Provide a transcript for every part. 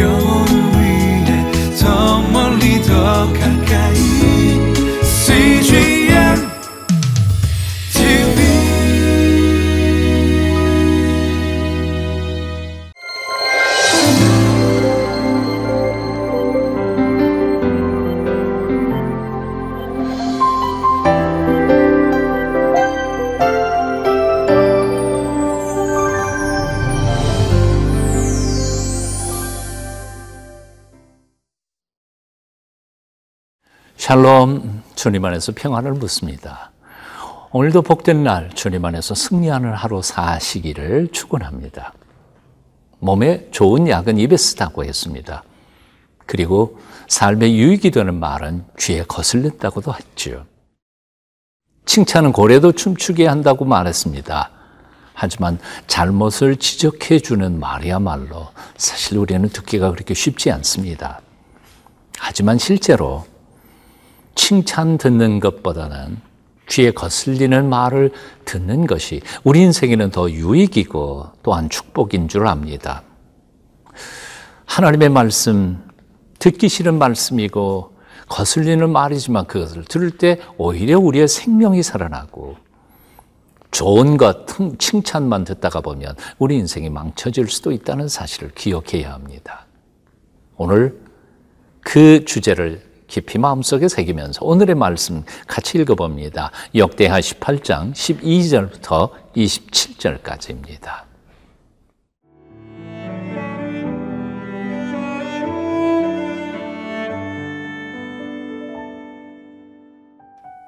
영 샬롬 주님 안에서 평안을 묻습니다. 오늘도 복된 날 주님 안에서 승리하는 하루 사시기를 축원합니다. 몸에 좋은 약은 입에 쓰다고 했습니다. 그리고 삶에 유익이 되는 말은 귀에 거슬린다고도 했죠. 칭찬은 고래도 춤추게 한다고 말했습니다. 하지만 잘못을 지적해 주는 말이야말로 사실 우리는 듣기가 그렇게 쉽지 않습니다. 하지만 실제로 칭찬 듣는 것보다는 귀에 거슬리는 말을 듣는 것이 우리 인생에는 더 유익이고 또한 축복인 줄 압니다. 하나님의 말씀, 듣기 싫은 말씀이고 거슬리는 말이지만 그것을 들을 때 오히려 우리의 생명이 살아나고 좋은 것, 칭찬만 듣다가 보면 우리 인생이 망쳐질 수도 있다는 사실을 기억해야 합니다. 오늘 그 주제를 깊이 마음속에 새기면서 오늘의 말씀 같이 읽어봅니다. 역대하 18장 12절부터 27절까지입니다.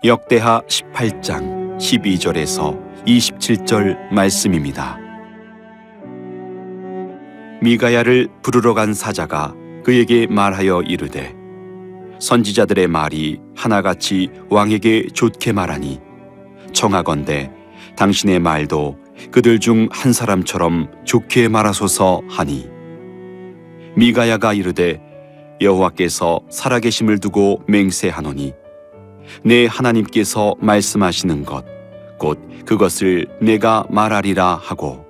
역대하 18장 12절에서 27절 말씀입니다. 미가야를 부르러 간 사자가 그에게 말하여 이르되 선지자들의 말이 하나같이 왕에게 좋게 말하니 청하건대 당신의 말도 그들 중 한 사람처럼 좋게 말하소서 하니. 미가야가 이르되 여호와께서 살아계심을 두고 맹세하노니 내 하나님께서 말씀하시는 것 곧 그것을 내가 말하리라 하고.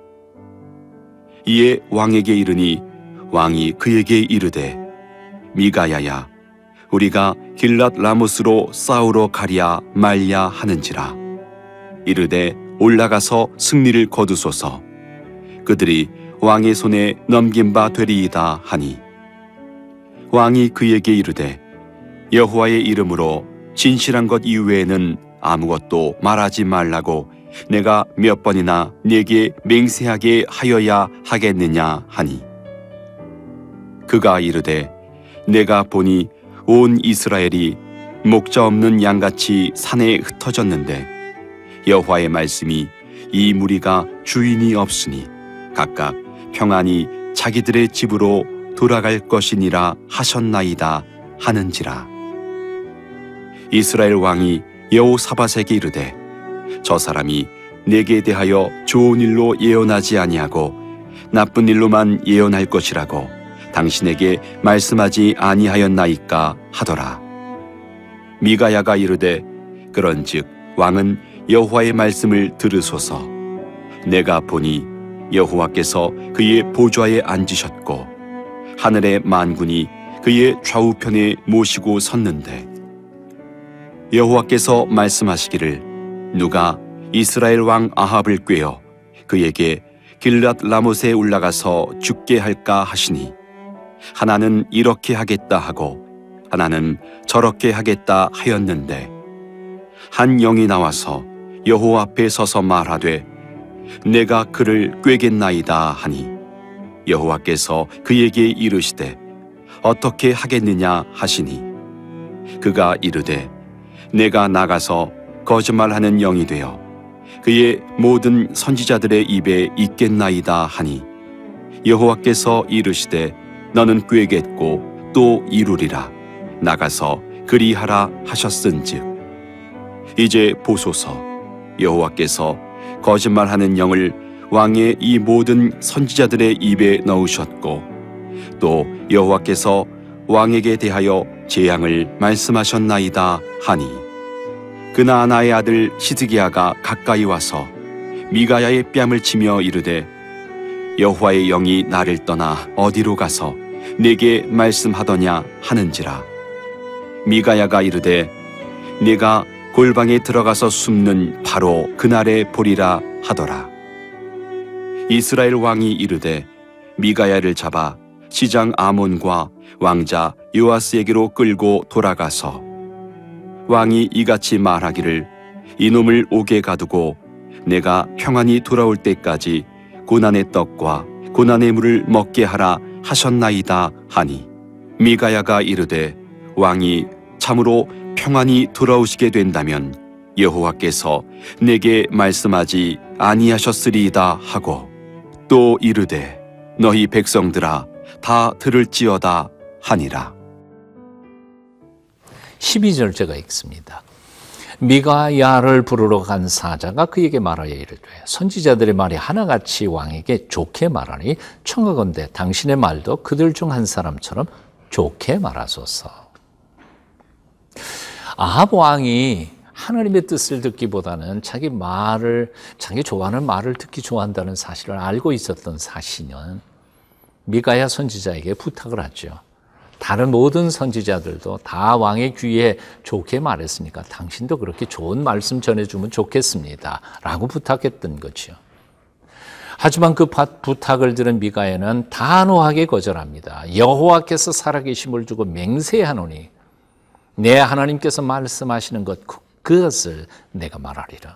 이에 왕에게 이르니 왕이 그에게 이르되 미가야야 우리가 길랏 라모스로 싸우러 가랴 말랴 하는지라. 이르되 올라가서 승리를 거두소서. 그들이 왕의 손에 넘긴 바 되리이다 하니. 왕이 그에게 이르되 여호와의 이름으로 진실한 것 이외에는 아무것도 말하지 말라고 내가 몇 번이나 네게 맹세하게 하여야 하겠느냐 하니. 그가 이르되 내가 보니 온 이스라엘이 목자 없는 양같이 산에 흩어졌는데 여호와의 말씀이 이 무리가 주인이 없으니 각각 평안히 자기들의 집으로 돌아갈 것이니라 하셨나이다 하는지라. 이스라엘 왕이 여호사밧에게 이르되 저 사람이 내게 대하여 좋은 일로 예언하지 아니하고 나쁜 일로만 예언할 것이라고 당신에게 말씀하지 아니하였나이까 하더라. 미가야가 이르되 그런즉 왕은 여호와의 말씀을 들으소서. 내가 보니 여호와께서 그의 보좌에 앉으셨고 하늘의 만군이 그의 좌우편에 모시고 섰는데 여호와께서 말씀하시기를 누가 이스라엘 왕 아합을 꾀어 그에게 길랏 라못에 올라가서 죽게 할까 하시니 하나는 이렇게 하겠다 하고 하나는 저렇게 하겠다 하였는데 한 영이 나와서 여호와 앞에 서서 말하되 내가 그를 꾀겠나이다 하니 여호와께서 그에게 이르시되 어떻게 하겠느냐 하시니 그가 이르되 내가 나가서 거짓말하는 영이 되어 그의 모든 선지자들의 입에 있겠나이다 하니 여호와께서 이르시되 너는 꾀겠고 또 이루리라. 나가서 그리하라 하셨은즉. 이제 보소서. 여호와께서 거짓말하는 영을 왕의 이 모든 선지자들의 입에 넣으셨고 또 여호와께서 왕에게 대하여 재앙을 말씀하셨나이다 하니. 그나아나의 아들 시드기야가 가까이 와서 미가야의 뺨을 치며 이르되 여호와의 영이 나를 떠나 어디로 가서 내게 말씀하더냐 하는지라. 미가야가 이르되 내가 골방에 들어가서 숨는 바로 그날에 보리라 하더라. 이스라엘 왕이 이르되 미가야를 잡아 시장 아몬과 왕자 요아스에게로 끌고 돌아가서 왕이 이같이 말하기를 이놈을 옥에 가두고 내가 평안히 돌아올 때까지 고난의 떡과 고난의 물을 먹게 하라 하셨나이다 하니 미가야가 이르되 왕이 참으로 평안히 돌아오시게 된다면 여호와께서 내게 말씀하지 아니하셨으리이다 하고 또 이르되 너희 백성들아 다 들을지어다 하니라 12절 제가 읽습니다. 미가야를 부르러 간 사자가 그에게 말하여 이르되 선지자들의 말이 하나같이 왕에게 좋게 말하니 청하건대 당신의 말도 그들 중 한 사람처럼 좋게 말하소서. 아합 왕이 하나님의 뜻을 듣기보다는 자기 말을 자기 좋아하는 말을 듣기 좋아한다는 사실을 알고 있었던 사신은 미가야 선지자에게 부탁을 하죠. 다른 모든 선지자들도 다 왕의 귀에 좋게 말했으니까 당신도 그렇게 좋은 말씀 전해주면 좋겠습니다. 라고 부탁했던 거죠. 하지만 그 부탁을 들은 미가야는 단호하게 거절합니다. 여호와께서 살아계심을 두고 맹세하노니 내 하나님께서 말씀하시는 것 그것을 내가 말하리라.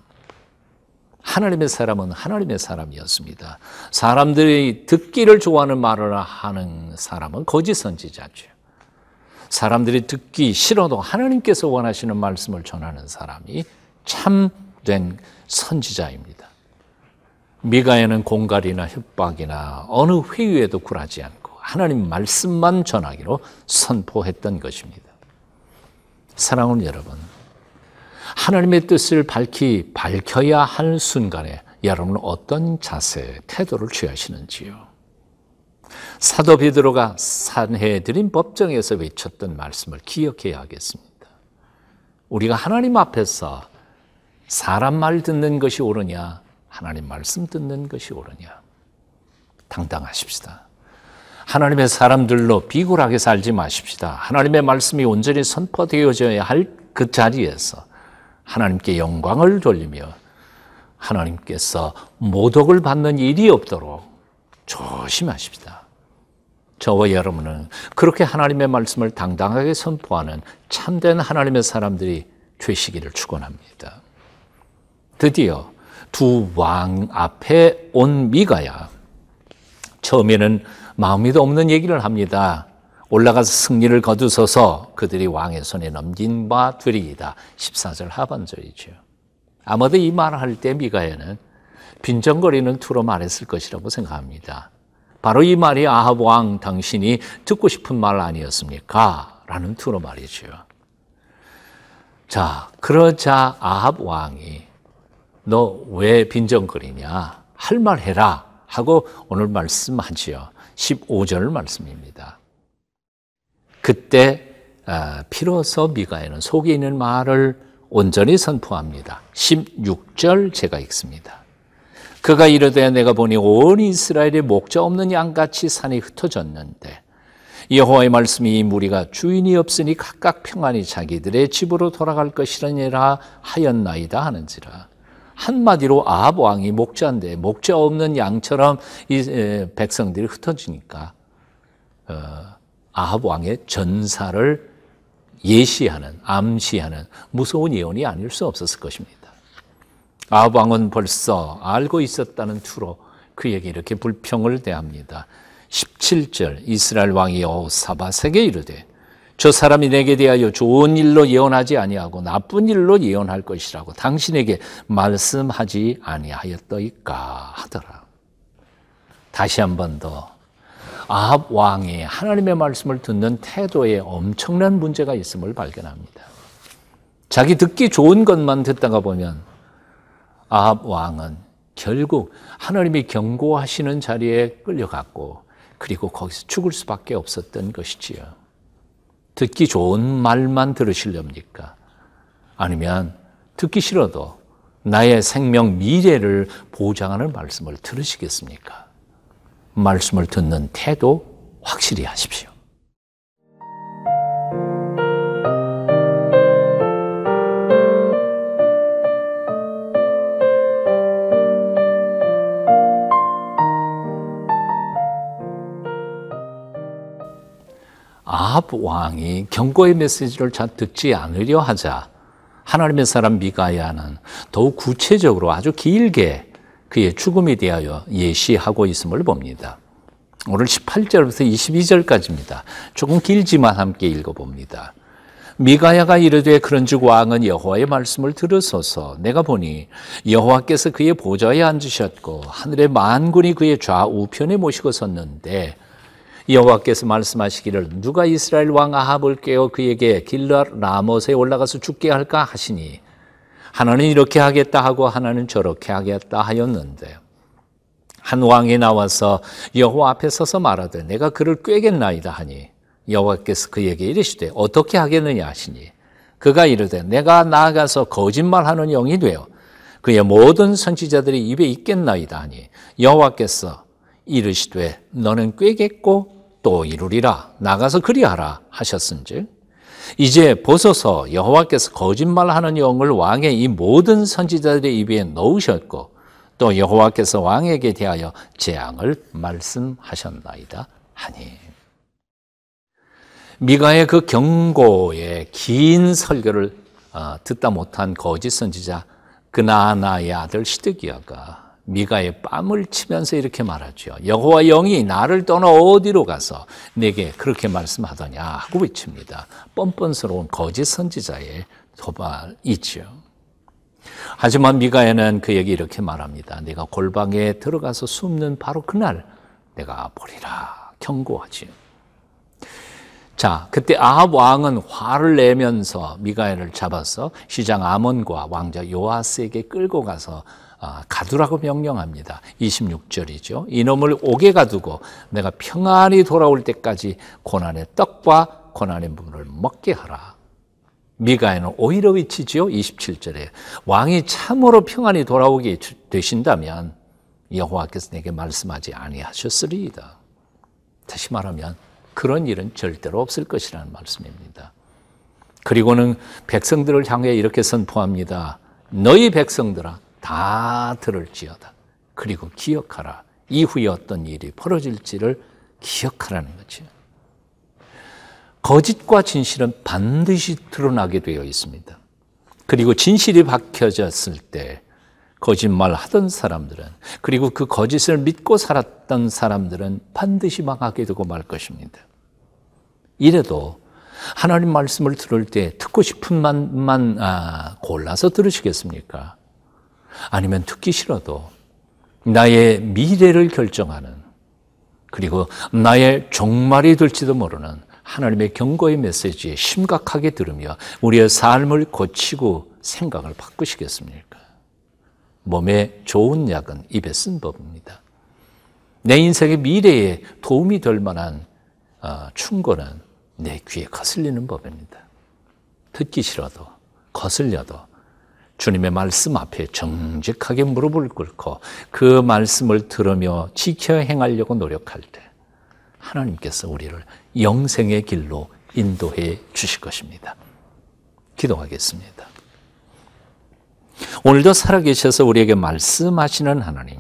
하나님의 사람은 하나님의 사람이었습니다. 사람들이 듣기를 좋아하는 말을 하는 사람은 거짓 선지자죠. 사람들이 듣기 싫어도 하나님께서 원하시는 말씀을 전하는 사람이 참된 선지자입니다. 미가에는 공갈이나 협박이나 어느 회유에도 굴하지 않고 하나님 말씀만 전하기로 선포했던 것입니다. 사랑하는 여러분, 하나님의 뜻을 밝히 밝혀야 할 순간에 여러분은 어떤 자세, 태도를 취하시는지요? 사도 베드로가 산해드린 법정에서 외쳤던 말씀을 기억해야 하겠습니다. 우리가 하나님 앞에서 사람 말 듣는 것이 옳으냐, 하나님 말씀 듣는 것이 옳으냐, 당당하십시다. 하나님의 사람들로 비굴하게 살지 마십시다. 하나님의 말씀이 온전히 선포되어져야 할 그 자리에서 하나님께 영광을 돌리며 하나님께서 모독을 받는 일이 없도록 조심하십시다. 저와 여러분은 그렇게 하나님의 말씀을 당당하게 선포하는 참된 하나님의 사람들이 되시기를 축원합니다. 드디어 두 왕 앞에 온 미가야 처음에는 마음이도 없는 얘기를 합니다. 올라가서 승리를 거두서서 그들이 왕의 손에 넘긴 바 되리이다. 14절 하반절이죠. 아마도 이 말을 할 때 미가야는 빈정거리는 투로 말했을 것이라고 생각합니다. 바로 이 말이 아합 왕 당신이 듣고 싶은 말 아니었습니까? 라는 투로 말이죠. 자, 그러자 아합 왕이 너 왜 빈정거리냐? 할 말 해라. 하고 오늘 말씀하지요. 15절 말씀입니다. 그때 아, 비로소 미가에는 속에 있는 말을 온전히 선포합니다. 16절 제가 읽습니다. 그가 이르되 내가 보니 온 이스라엘의 목자 없는 양같이 산이 흩어졌는데 여호와의 말씀이 이 무리가 주인이 없으니 각각 평안히 자기들의 집으로 돌아갈 것이라니라 하였나이다 하는지라 한마디로 아합 왕이 목자인데 목자 없는 양처럼 이 백성들이 흩어지니까 어, 아합 왕의 전사를 예시하는 암시하는 무서운 예언이 아닐 수 없었을 것입니다. 아방은 벌써 알고 있었다는 투로 그에게 이렇게 불평을 대합니다. 17절 이스라엘 왕이 여호사밧에게 이르되 저 사람이 내게 대하여 좋은 일로 예언하지 아니하고 나쁜 일로 예언할 것이라고 당신에게 말씀하지 아니하였더이까 하더라. 다시 한 번 더 아합 왕이 하나님의 말씀을 듣는 태도에 엄청난 문제가 있음을 발견합니다. 자기 듣기 좋은 것만 듣다가 보면 아합 왕은 결국 하나님이 경고하시는 자리에 끌려갔고 그리고 거기서 죽을 수밖에 없었던 것이지요. 듣기 좋은 말만 들으시렵니까? 아니면 듣기 싫어도 나의 생명 미래를 보장하는 말씀을 들으시겠습니까? 말씀을 듣는 태도 확실히 하십시오. 아합 왕이 경고의 메시지를 잘 듣지 않으려 하자 하나님의 사람 미가야는 더욱 구체적으로 아주 길게 그의 죽음에 대하여 예시하고 있음을 봅니다. 오늘 18절부터 22절까지입니다. 조금 길지만 함께 읽어봅니다. 미가야가 이르되 그런즉 왕은 여호와의 말씀을 들으소서 내가 보니 여호와께서 그의 보좌에 앉으셨고 하늘의 만군이 그의 좌우편에 모시고 섰는데 여호와께서 말씀하시기를 누가 이스라엘 왕 아합을 깨어 그에게 길라 라못에 올라가서 죽게 할까 하시니? 하나는 이렇게 하겠다 하고 하나는 저렇게 하겠다 하였는데 한 왕이 나와서 여호와 앞에 서서 말하되 내가 그를 꿰겠나이다 하니? 여호와께서 그에게 이르시되 어떻게 하겠느냐 하시니? 그가 이르되 내가 나아가서 거짓말하는 영이 되어 그의 모든 선지자들이 입에 있겠나이다 하니? 여호와께서 이르시되 너는 꿰겠고 또 이루리라. 나가서 그리하라 하셨은즉 이제 보소서 여호와께서 거짓말하는 영을 왕의 이 모든 선지자들의 입에 넣으셨고 또 여호와께서 왕에게 대하여 재앙을 말씀하셨나이다 하니. 미가의 그 경고의 긴 설교를 어, 듣다 못한 거짓 선지자 그나나의 아들 시드기야가 미가의 뺨을 치면서 이렇게 말하죠. 여호와 영이 나를 떠나 어디로 가서 내게 그렇게 말씀하더냐 하고 외칩니다. 뻔뻔스러운 거짓 선지자의 도발이죠. 하지만 미가에는 그에게 이렇게 말합니다. 내가 골방에 들어가서 숨는 바로 그날 내가 보리라 경고하지요. 자, 그때 아합 왕은 화를 내면서 미가엘을 잡아서 시장 아몬과 왕자 요아스에게 끌고 가서 아, 가두라고 명령합니다. 26절이죠. 이놈을 옥에 가두고 내가 평안히 돌아올 때까지 고난의 떡과 고난의 물을 먹게 하라. 미가에는 오히려 위치지요. 27절에 왕이 참으로 평안히 돌아오게 되신다면 여호와께서 내게 말씀하지 아니하셨으리이다. 다시 말하면 그런 일은 절대로 없을 것이라는 말씀입니다. 그리고는 백성들을 향해 이렇게 선포합니다. 너희 백성들아 다 들을지어다. 그리고 기억하라. 이후에 어떤 일이 벌어질지를 기억하라는 거죠. 거짓과 진실은 반드시 드러나게 되어 있습니다. 그리고 진실이 밝혀졌을 때 거짓말 하던 사람들은 그리고 그 거짓을 믿고 살았던 사람들은 반드시 망하게 되고 말 것입니다. 이래도 하나님 말씀을 들을 때 듣고 싶은 만만 아, 골라서 들으시겠습니까? 아니면 듣기 싫어도 나의 미래를 결정하는 그리고 나의 종말이 될지도 모르는 하나님의 경고의 메시지에 심각하게 들으며 우리의 삶을 고치고 생각을 바꾸시겠습니까? 몸에 좋은 약은 입에 쓴 법입니다. 내 인생의 미래에 도움이 될 만한 어, 충고는 내 귀에 거슬리는 법입니다. 듣기 싫어도 거슬려도 주님의 말씀 앞에 정직하게 무릎을 꿇고 그 말씀을 들으며 지켜 행하려고 노력할 때 하나님께서 우리를 영생의 길로 인도해 주실 것입니다. 기도하겠습니다. 오늘도 살아계셔서 우리에게 말씀하시는 하나님,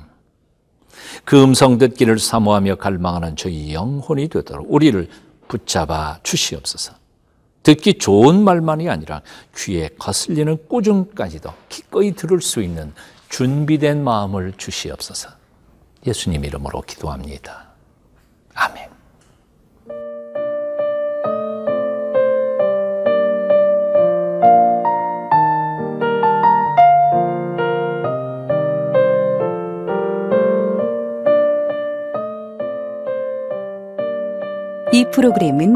그 음성 듣기를 사모하며 갈망하는 저희 영혼이 되도록 우리를 붙잡아 주시옵소서. 듣기 좋은 말만이 아니라 귀에 거슬리는 꾸중까지도 기꺼이 들을 수 있는 준비된 마음을 주시옵소서. 예수님 이름으로 기도합니다. 아멘. 이 프로그램은